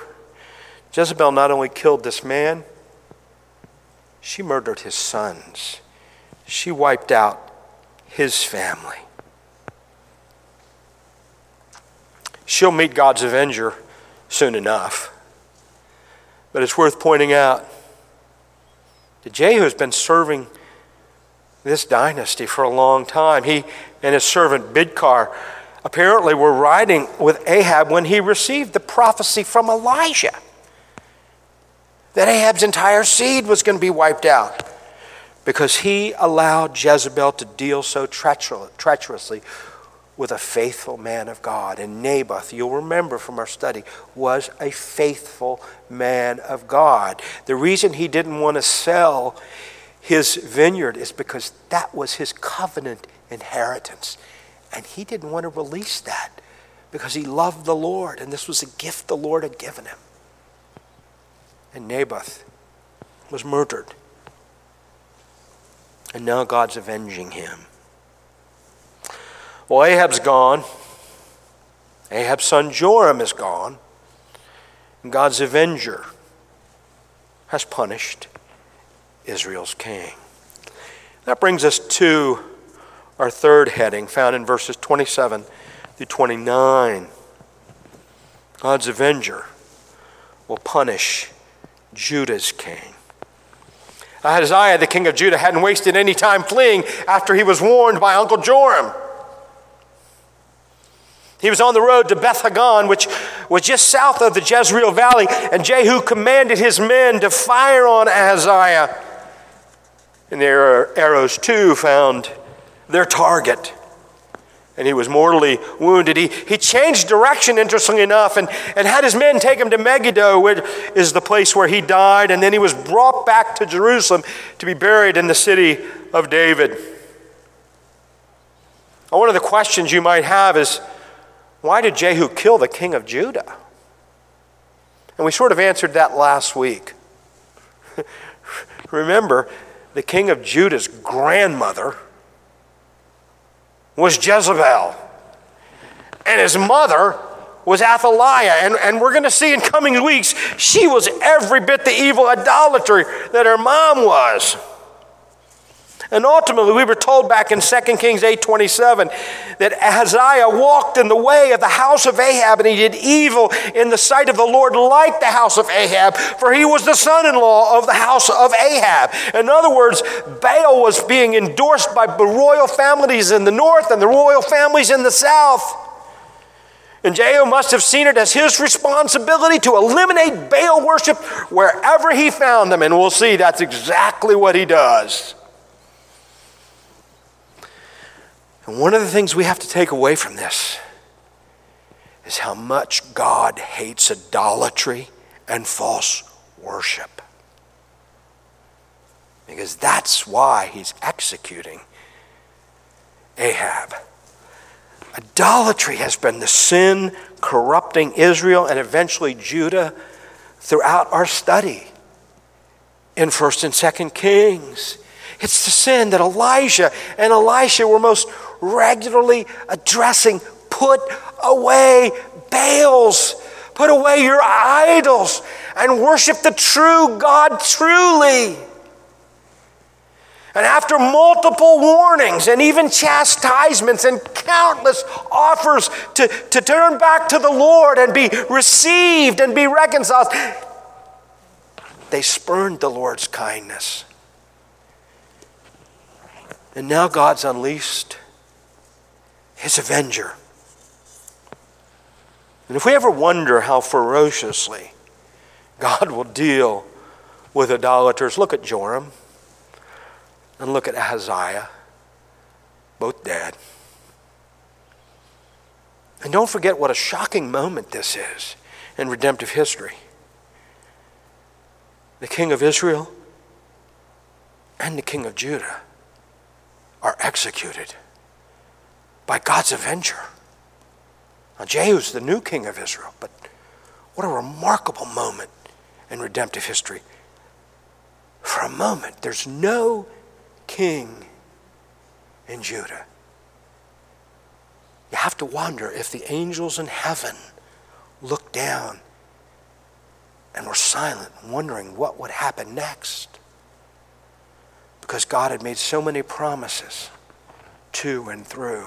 Jezebel not only killed this man, she murdered his sons. She wiped out his family. She'll meet God's avenger soon enough. But it's worth pointing out that Jehu has been serving this dynasty for a long time. He and his servant Bidkar apparently were riding with Ahab when he received the prophecy from Elijah that Ahab's entire seed was going to be wiped out because he allowed Jezebel to deal so treacherously with a faithful man of God. And Naboth, you'll remember from our study, was a faithful man of God. The reason he didn't want to sell his vineyard is because that was his covenant inheritance. And he didn't want to release that because he loved the Lord, and this was a gift the Lord had given him. And Naboth was murdered. And now God's avenging him. Well, Ahab's gone. Ahab's son Joram is gone. And God's avenger has punished Israel's king. That brings us to our third heading, found in verses 27 through 29. God's avenger will punish Judah's king. Ahaziah, the king of Judah, hadn't wasted any time fleeing after he was warned by Uncle Joram. He was on the road to Beth Haggan, which was just south of the Jezreel Valley, and Jehu commanded his men to fire on Ahaziah. And their arrows, too, found their target. And he was mortally wounded. He, he changed direction, interestingly enough, and, and had his men take him to Megiddo, which is the place where he died. And then he was brought back to Jerusalem to be buried in the city of David. One of the questions you might have is why did Jehu kill the king of Judah? And we sort of answered that last week. <laughs> Remember, the king of Judah's grandmother was Jezebel, and his mother was Athaliah. And, and we're going to see in coming weeks, she was every bit the evil idolatry that her mom was. And ultimately, we were told back in 2 Kings 8:27 that Ahaziah walked in the way of the house of Ahab, and he did evil in the sight of the Lord like the house of Ahab, for he was the son-in-law of the house of Ahab. In other words, Baal was being endorsed by the royal families in the north and the royal families in the south. And Jehu must have seen it as his responsibility to eliminate Baal worship wherever he found them. And we'll see that's exactly what he does. And one of the things we have to take away from this is how much God hates idolatry and false worship. Because that's why he's executing Ahab. Idolatry has been the sin corrupting Israel and eventually Judah throughout our study in 1st and 2nd Kings. It's the sin that Elijah and Elisha were most regularly addressing. Put away Baals, put away your idols, and worship the true God truly. And after multiple warnings and even chastisements and countless offers to, to turn back to the Lord and be received and be reconciled, they spurned the Lord's kindness. And now God's unleashed his avenger. And if we ever wonder how ferociously God will deal with idolaters, look at Joram. And look at Ahaziah, both dead. And don't forget what a shocking moment this is in redemptive history. The king of Israel and the king of Judah are executed by God's avenger. Now, Jehu's the new king of Israel, but what a remarkable moment in redemptive history. For a moment, there's no king in Judah. You have to wonder if the angels in heaven looked down and were silent, wondering what would happen next. Because God had made so many promises to and through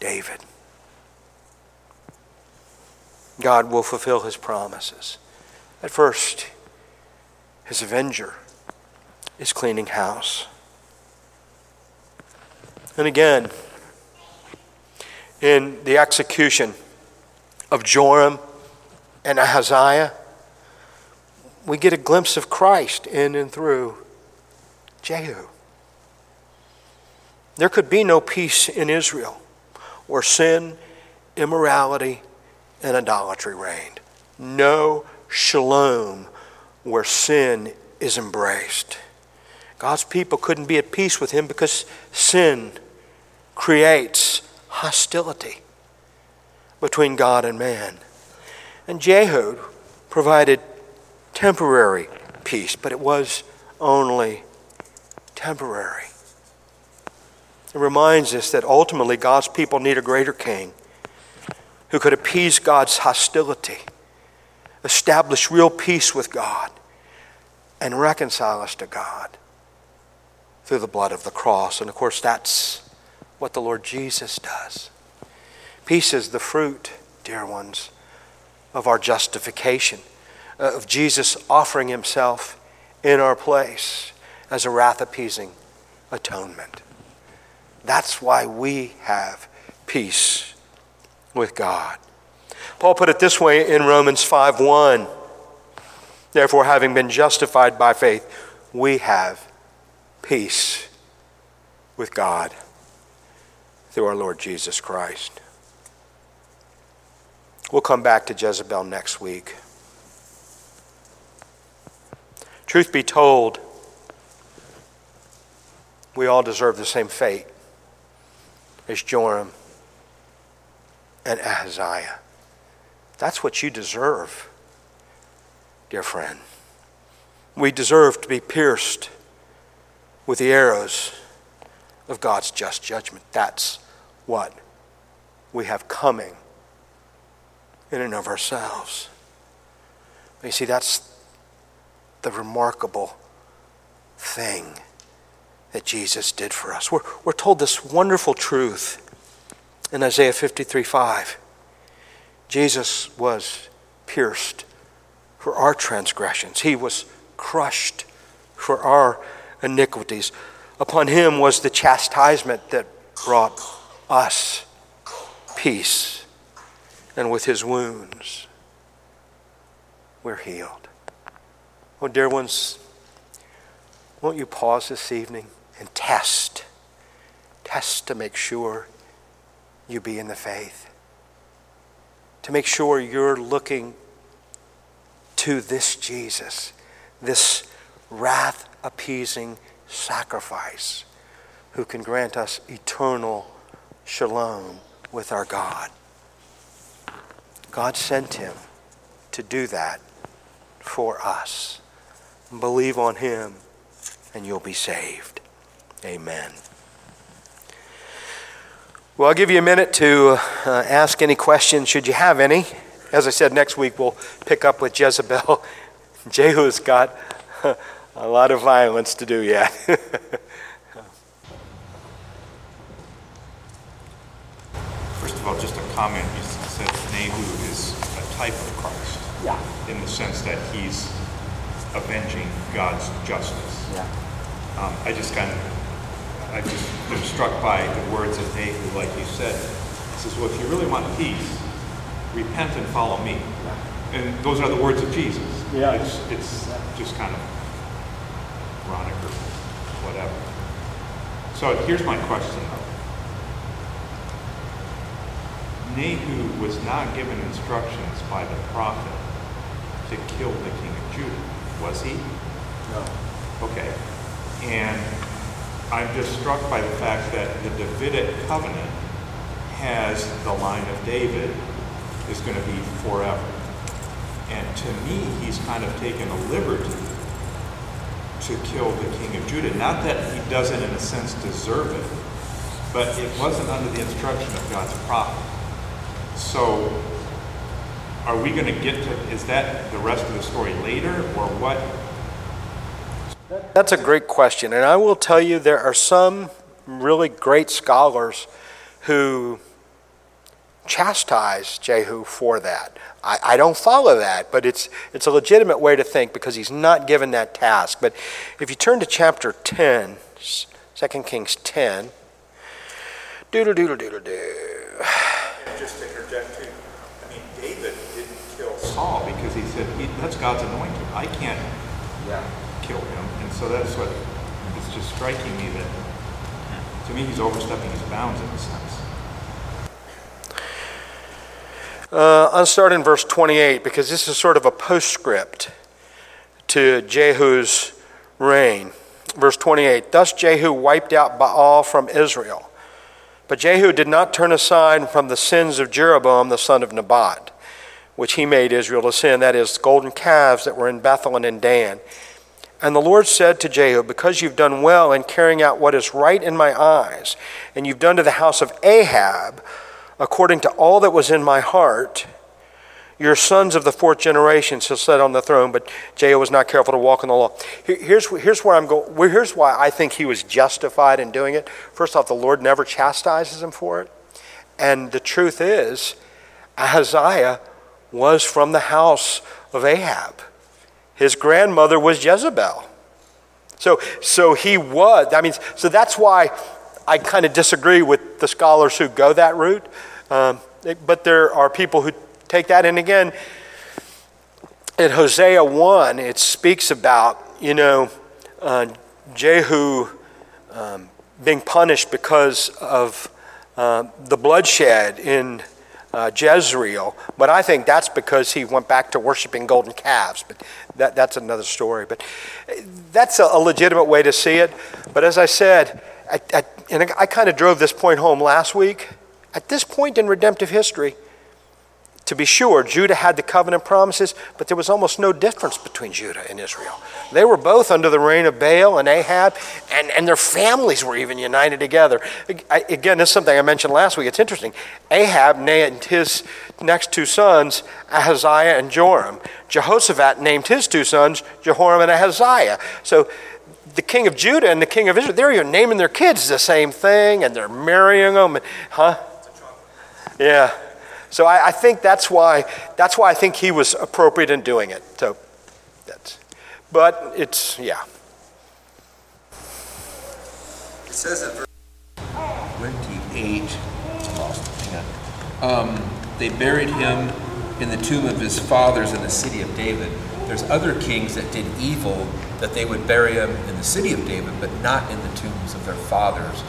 David. God will fulfill his promises. At first, his avenger is cleaning house. And again, in the execution of Joram and Ahaziah, we get a glimpse of Christ in and through Jehu. There could be no peace in Israel where sin, immorality, and idolatry reigned. No shalom where sin is embraced. God's people couldn't be at peace with him because sin creates hostility between God and man. And Jehu provided temporary peace, but it was only temporary. It reminds us that ultimately God's people need a greater king who could appease God's hostility, establish real peace with God, and reconcile us to God through the blood of the cross. And of course, that's what the Lord Jesus does. Peace is the fruit, dear ones, of our justification, uh, of Jesus offering himself in our place as a wrath appeasing atonement. That's why we have peace with God. Paul put it this way in Romans 5:1. Therefore, having been justified by faith, we have peace with God through our Lord Jesus Christ. We'll come back to Jezebel next week. Truth be told, we all deserve the same fate as Joram and Ahaziah. That's what you deserve, dear friend. We deserve to be pierced with the arrows of God's just judgment. That's what we have coming in and of ourselves. You see, that's the remarkable thing that Jesus did for us. We're, we're told this wonderful truth in Isaiah 53 5. Jesus was pierced for our transgressions, He was crushed for our iniquities. Upon Him was the chastisement that brought us peace, and with his wounds, we're healed. Oh, dear ones, won't you pause this evening and test? Test to make sure you be in the faith, to make sure you're looking to this Jesus, this wrath appeasing sacrifice who can grant us eternal shalom with our God. God sent him to do that for us. Believe on him and you'll be saved. Amen. Well, I'll give you a minute to uh, ask any questions, should you have any. As I said, next week we'll pick up with Jezebel. <laughs> Jehu's got <laughs> a lot of violence to do yet. <laughs> First of all, just a comment. You said Nehu is a type of Christ. Yeah. In the sense that he's avenging God's justice. Yeah. Um, I just kind of, I just am struck by the words of Nehu, like you said. He says, well, if you really want peace, repent and follow me. And those are the words of Jesus. Yeah. It's, it's just kind of ironic or whatever. So here's my question though. Nehu was not given instructions by the prophet to kill the king of Judah, was he? No. Okay. And I'm just struck by the fact that the Davidic covenant has the line of David is going to be forever. And to me, he's kind of taken a liberty to kill the king of Judah. Not that he doesn't, in a sense, deserve it, but it wasn't under the instruction of God's prophet. So, are we going to get to, is that the rest of the story later, or what? That's a great question. And I will tell you, there are some really great scholars who chastise Jehu for that. I, I, don't follow that, but it's, it's a legitimate way to think because he's not given that task. But if you turn to chapter 10, 2 Kings 10, doodle doodle doodle doo. Just to interject too, I mean, David didn't kill Saul because he said, he, that's God's anointed. I can't yeah. Kill him. And so that's what, it's just striking me that, to me, he's overstepping his bounds in a sense. Uh, I'll start in verse 28 because this is sort of a postscript to Jehu's reign. Verse 28 Thus Jehu wiped out Baal from Israel. But Jehu did not turn aside from the sins of Jeroboam the son of Nebat, which he made Israel to sin, that is, golden calves that were in Bethel and in Dan. And the Lord said to Jehu, Because you've done well in carrying out what is right in my eyes, and you've done to the house of Ahab, according to all that was in my heart, your sons of the fourth generation shall sit on the throne, but Jehu was not careful to walk in the law. Here's, here's where I'm going. Here's why I think he was justified in doing it. First off, the Lord never chastises him for it. And the truth is, Ahaziah was from the house of Ahab. His grandmother was Jezebel. So, so he was, I mean, so that's why I kind of disagree with the scholars who go that route. Um, but there are people who take that. And again, in Hosea 1, it speaks about, you know, uh, Jehu um, being punished because of uh, the bloodshed in uh, Jezreel. But I think that's because he went back to worshiping golden calves. But that, that's another story. But that's a, a legitimate way to see it. But as I said, and I kind of drove this point home last week. At this point in redemptive history, to be sure, Judah had the covenant promises, but there was almost no difference between Judah and Israel. They were both under the reign of Baal and Ahab, and, and their families were even united together. Again, this is something I mentioned last week. It's interesting. Ahab named his next two sons Ahaziah and Joram. Jehoshaphat named his two sons Jehoram and Ahaziah. So the king of Judah and the king of Israel, they're even naming their kids the same thing, and they're marrying them. Huh? Yeah. So I, I, think that's why that's why I think he was appropriate in doing it. So that's, but it's yeah. It says in verse 28, um, they buried him in the tomb of his fathers in the city of David. There's other kings that did evil that they would bury him in the city of David, but not in the tombs of their fathers.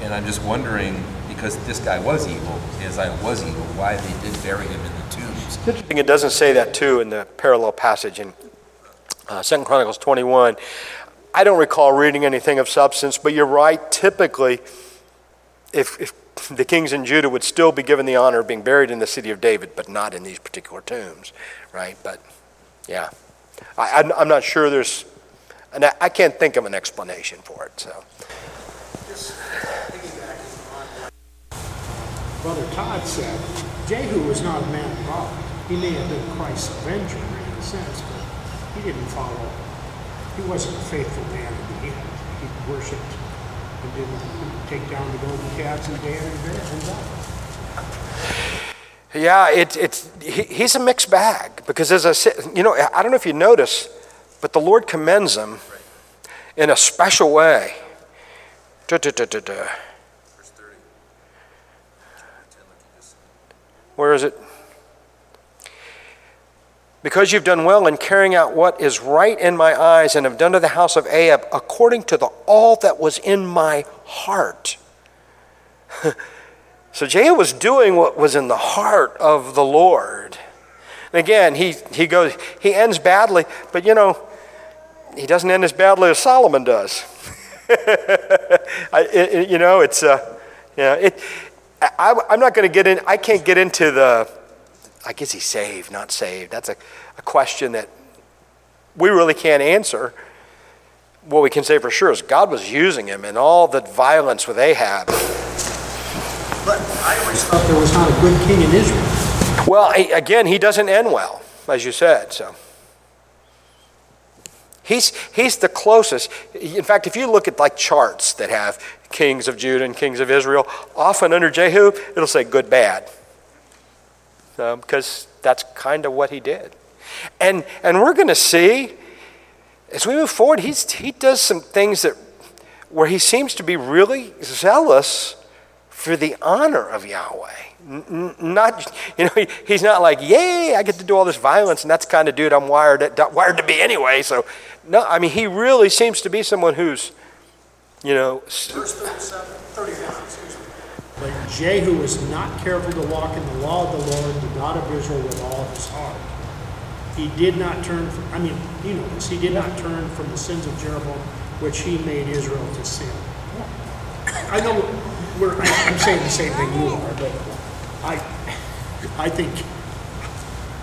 And I'm just wondering because this guy was evil, Ahaziah was evil, why they did bury him in the tombs. Interesting, it doesn't say that too in the parallel passage in uh, 2 Chronicles 21. I don't recall reading anything of substance, but you're right. Typically, if, if <laughs> the kings in Judah would still be given the honor of being buried in the city of David, but not in these particular tombs, right? But yeah, I, I'm, I'm not sure there's, and I, I can't think of an explanation for it. So Just piggybacking on what Brother Todd said, Jehu was not a man of God. He may have been Christ's avenger in a sense, but he didn't follow. He wasn't a faithful man in the end. He worshipped and didn't take down the golden calves and Dan and bear and die. yeah, it, it's he, he's a mixed bag because as I said, you know, I don't know if you notice, but the Lord commends him in a special way duh, duh. Verse 30. Where is it? Because you've done well in carrying out what is right in my eyes and have done to the house of Ahab according to the, all that was in my heart. <laughs> so Jehu was doing what was in the heart of the Lord. And again, he, he goes, he ends badly, but you know, he doesn't end as badly as Solomon does. <laughs> I, it, you know, it's, uh, yeah, it, I, I'm not going to get in, I can't get into the, I guess he's saved, not saved. That's a, a question that we really can't answer. What we can say for sure is God was using him in all the violence with Ahab. But I always thought there was not a good king in Israel. Well, again, he doesn't end well, as you said. So he's he's the closest. In fact, if you look at like charts that have kings of Judah and kings of Israel, often under Jehu it'll say good, bad, um, because that's kind of what he did. And and we're going to see as we move forward, he's he does some things that where he seems to be really zealous for the honor of Yahweh. Not, you know, he, he's not like, yay, I get to do all this violence, and that's kind of dude I'm wired to, wired to be anyway. So, no, I mean, he really seems to be someone who's, you know, Verse 37, 31, excuse me. But Jehu was not careful to walk in the law of the Lord, the God of Israel, with all his heart. He did not turn, from, I mean, you know this, he did not turn from the sins of Jeroboam, which he made Israel to sin. I know we're, I- I'm saying the same thing you are, but I, I think,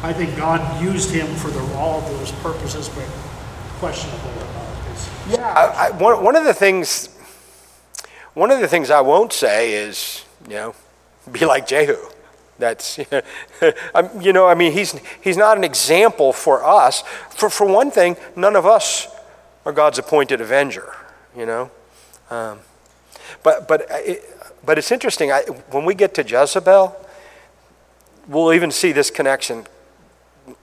I think God used him for the, all of those purposes, but questionable about this. Yeah, I, I, one, one of the things, one of the things I won't say is, you know, be like Jehu. That's, <laughs> you know, I mean, he's he's not an example for us. For for one thing, none of us are God's appointed avenger. You know, um, but but it, but it's interesting. I, when we get to Jezebel, we'll even see this connection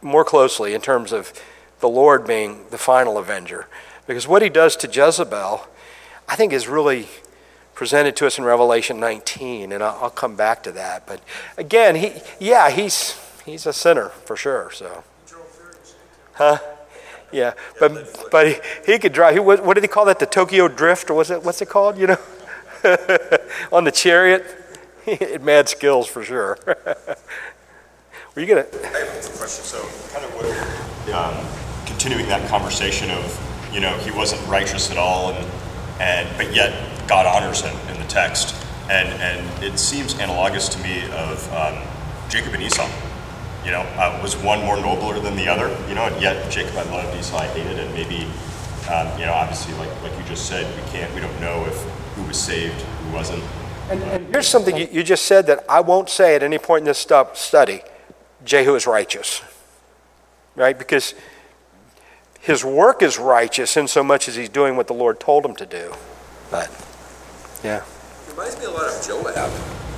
more closely in terms of the Lord being the final avenger. Because what he does to Jezebel, I think, is really presented to us in Revelation 19, and I'll, come back to that. But again, he, yeah, he's he's a sinner for sure. So, huh? Yeah, but but he, he could drive. He, what, what did he call that? The Tokyo Drift, or was it? What's it called? You know, <laughs> on the chariot. <laughs> Mad skills for sure. <laughs> Were you gonna? I have a question. So, kind of what, um, continuing that conversation of, you know, he wasn't righteous at all, and and but yet God honors him in the text, and and it seems analogous to me of um, Jacob and Esau. You know, uh, was one more nobler than the other? You know, and yet Jacob I loved, Esau I hated, and maybe, um, you know, obviously, like like you just said, we can't, we don't know if who was saved, who wasn't. And, and here's something you, just said that I won't say at any point in this stu- study Jehu is righteous, right? Because his work is righteous in so much as he's doing what the Lord told him to do. But, yeah. Reminds me a lot of Joab.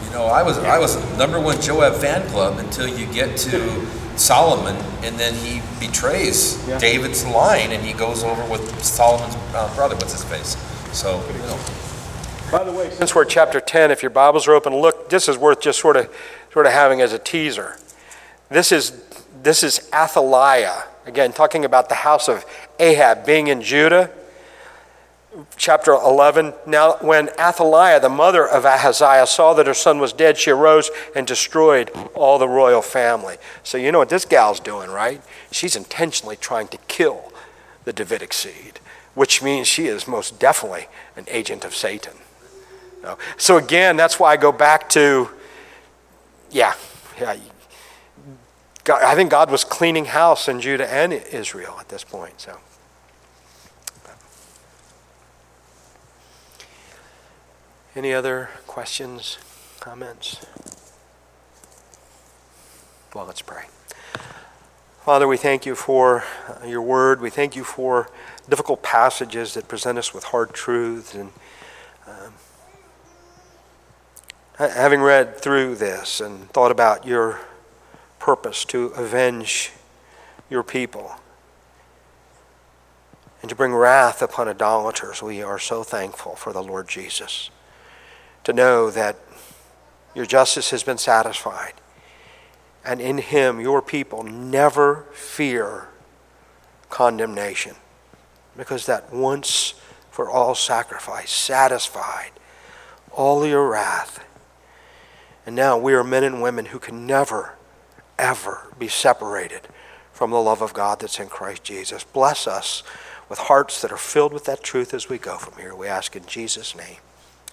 You know, I was I was number one Joab fan club until you get to Solomon, and then he betrays David's line, and he goes over with Solomon's uh, brother. What's his face? So you know, By the way, since we're chapter 10, if your Bibles are open, look, this is worth just sort of, sort of having as a teaser. This is, this is Athaliah, again, talking about the house of Ahab being in Judah. Chapter 11. Now, when Athaliah, the mother of Ahaziah, saw that her son was dead, she arose and destroyed all the royal family. So, you know what this gal's doing, right? She's intentionally trying to kill the Davidic seed, which means she is most definitely an agent of Satan. So again, that's why I go back to, yeah, yeah. God, I think God was cleaning house in Judah and Israel at this point. So. Any other questions, comments? Well, let's pray. Father, we thank you for uh, your word. We thank you for difficult passages that present us with hard truths. And um, having read through this and thought about your purpose to avenge your people and to bring wrath upon idolaters, we are so thankful for the Lord Jesus. To know that your justice has been satisfied and in him your people never fear condemnation because that once for all sacrifice satisfied all your wrath. And now we are men and women who can never, ever be separated from the love of God that's in Christ Jesus. Bless us with hearts that are filled with that truth as we go from here. We ask in Jesus' name.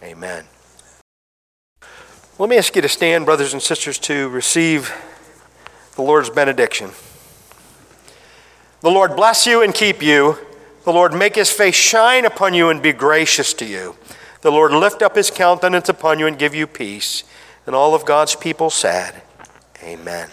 Amen. Let me ask you to stand, brothers and sisters, to receive the Lord's benediction. The Lord bless you and keep you. The Lord make his face shine upon you and be gracious to you. The Lord lift up his countenance upon you and give you peace. And all of God's people said, Amen.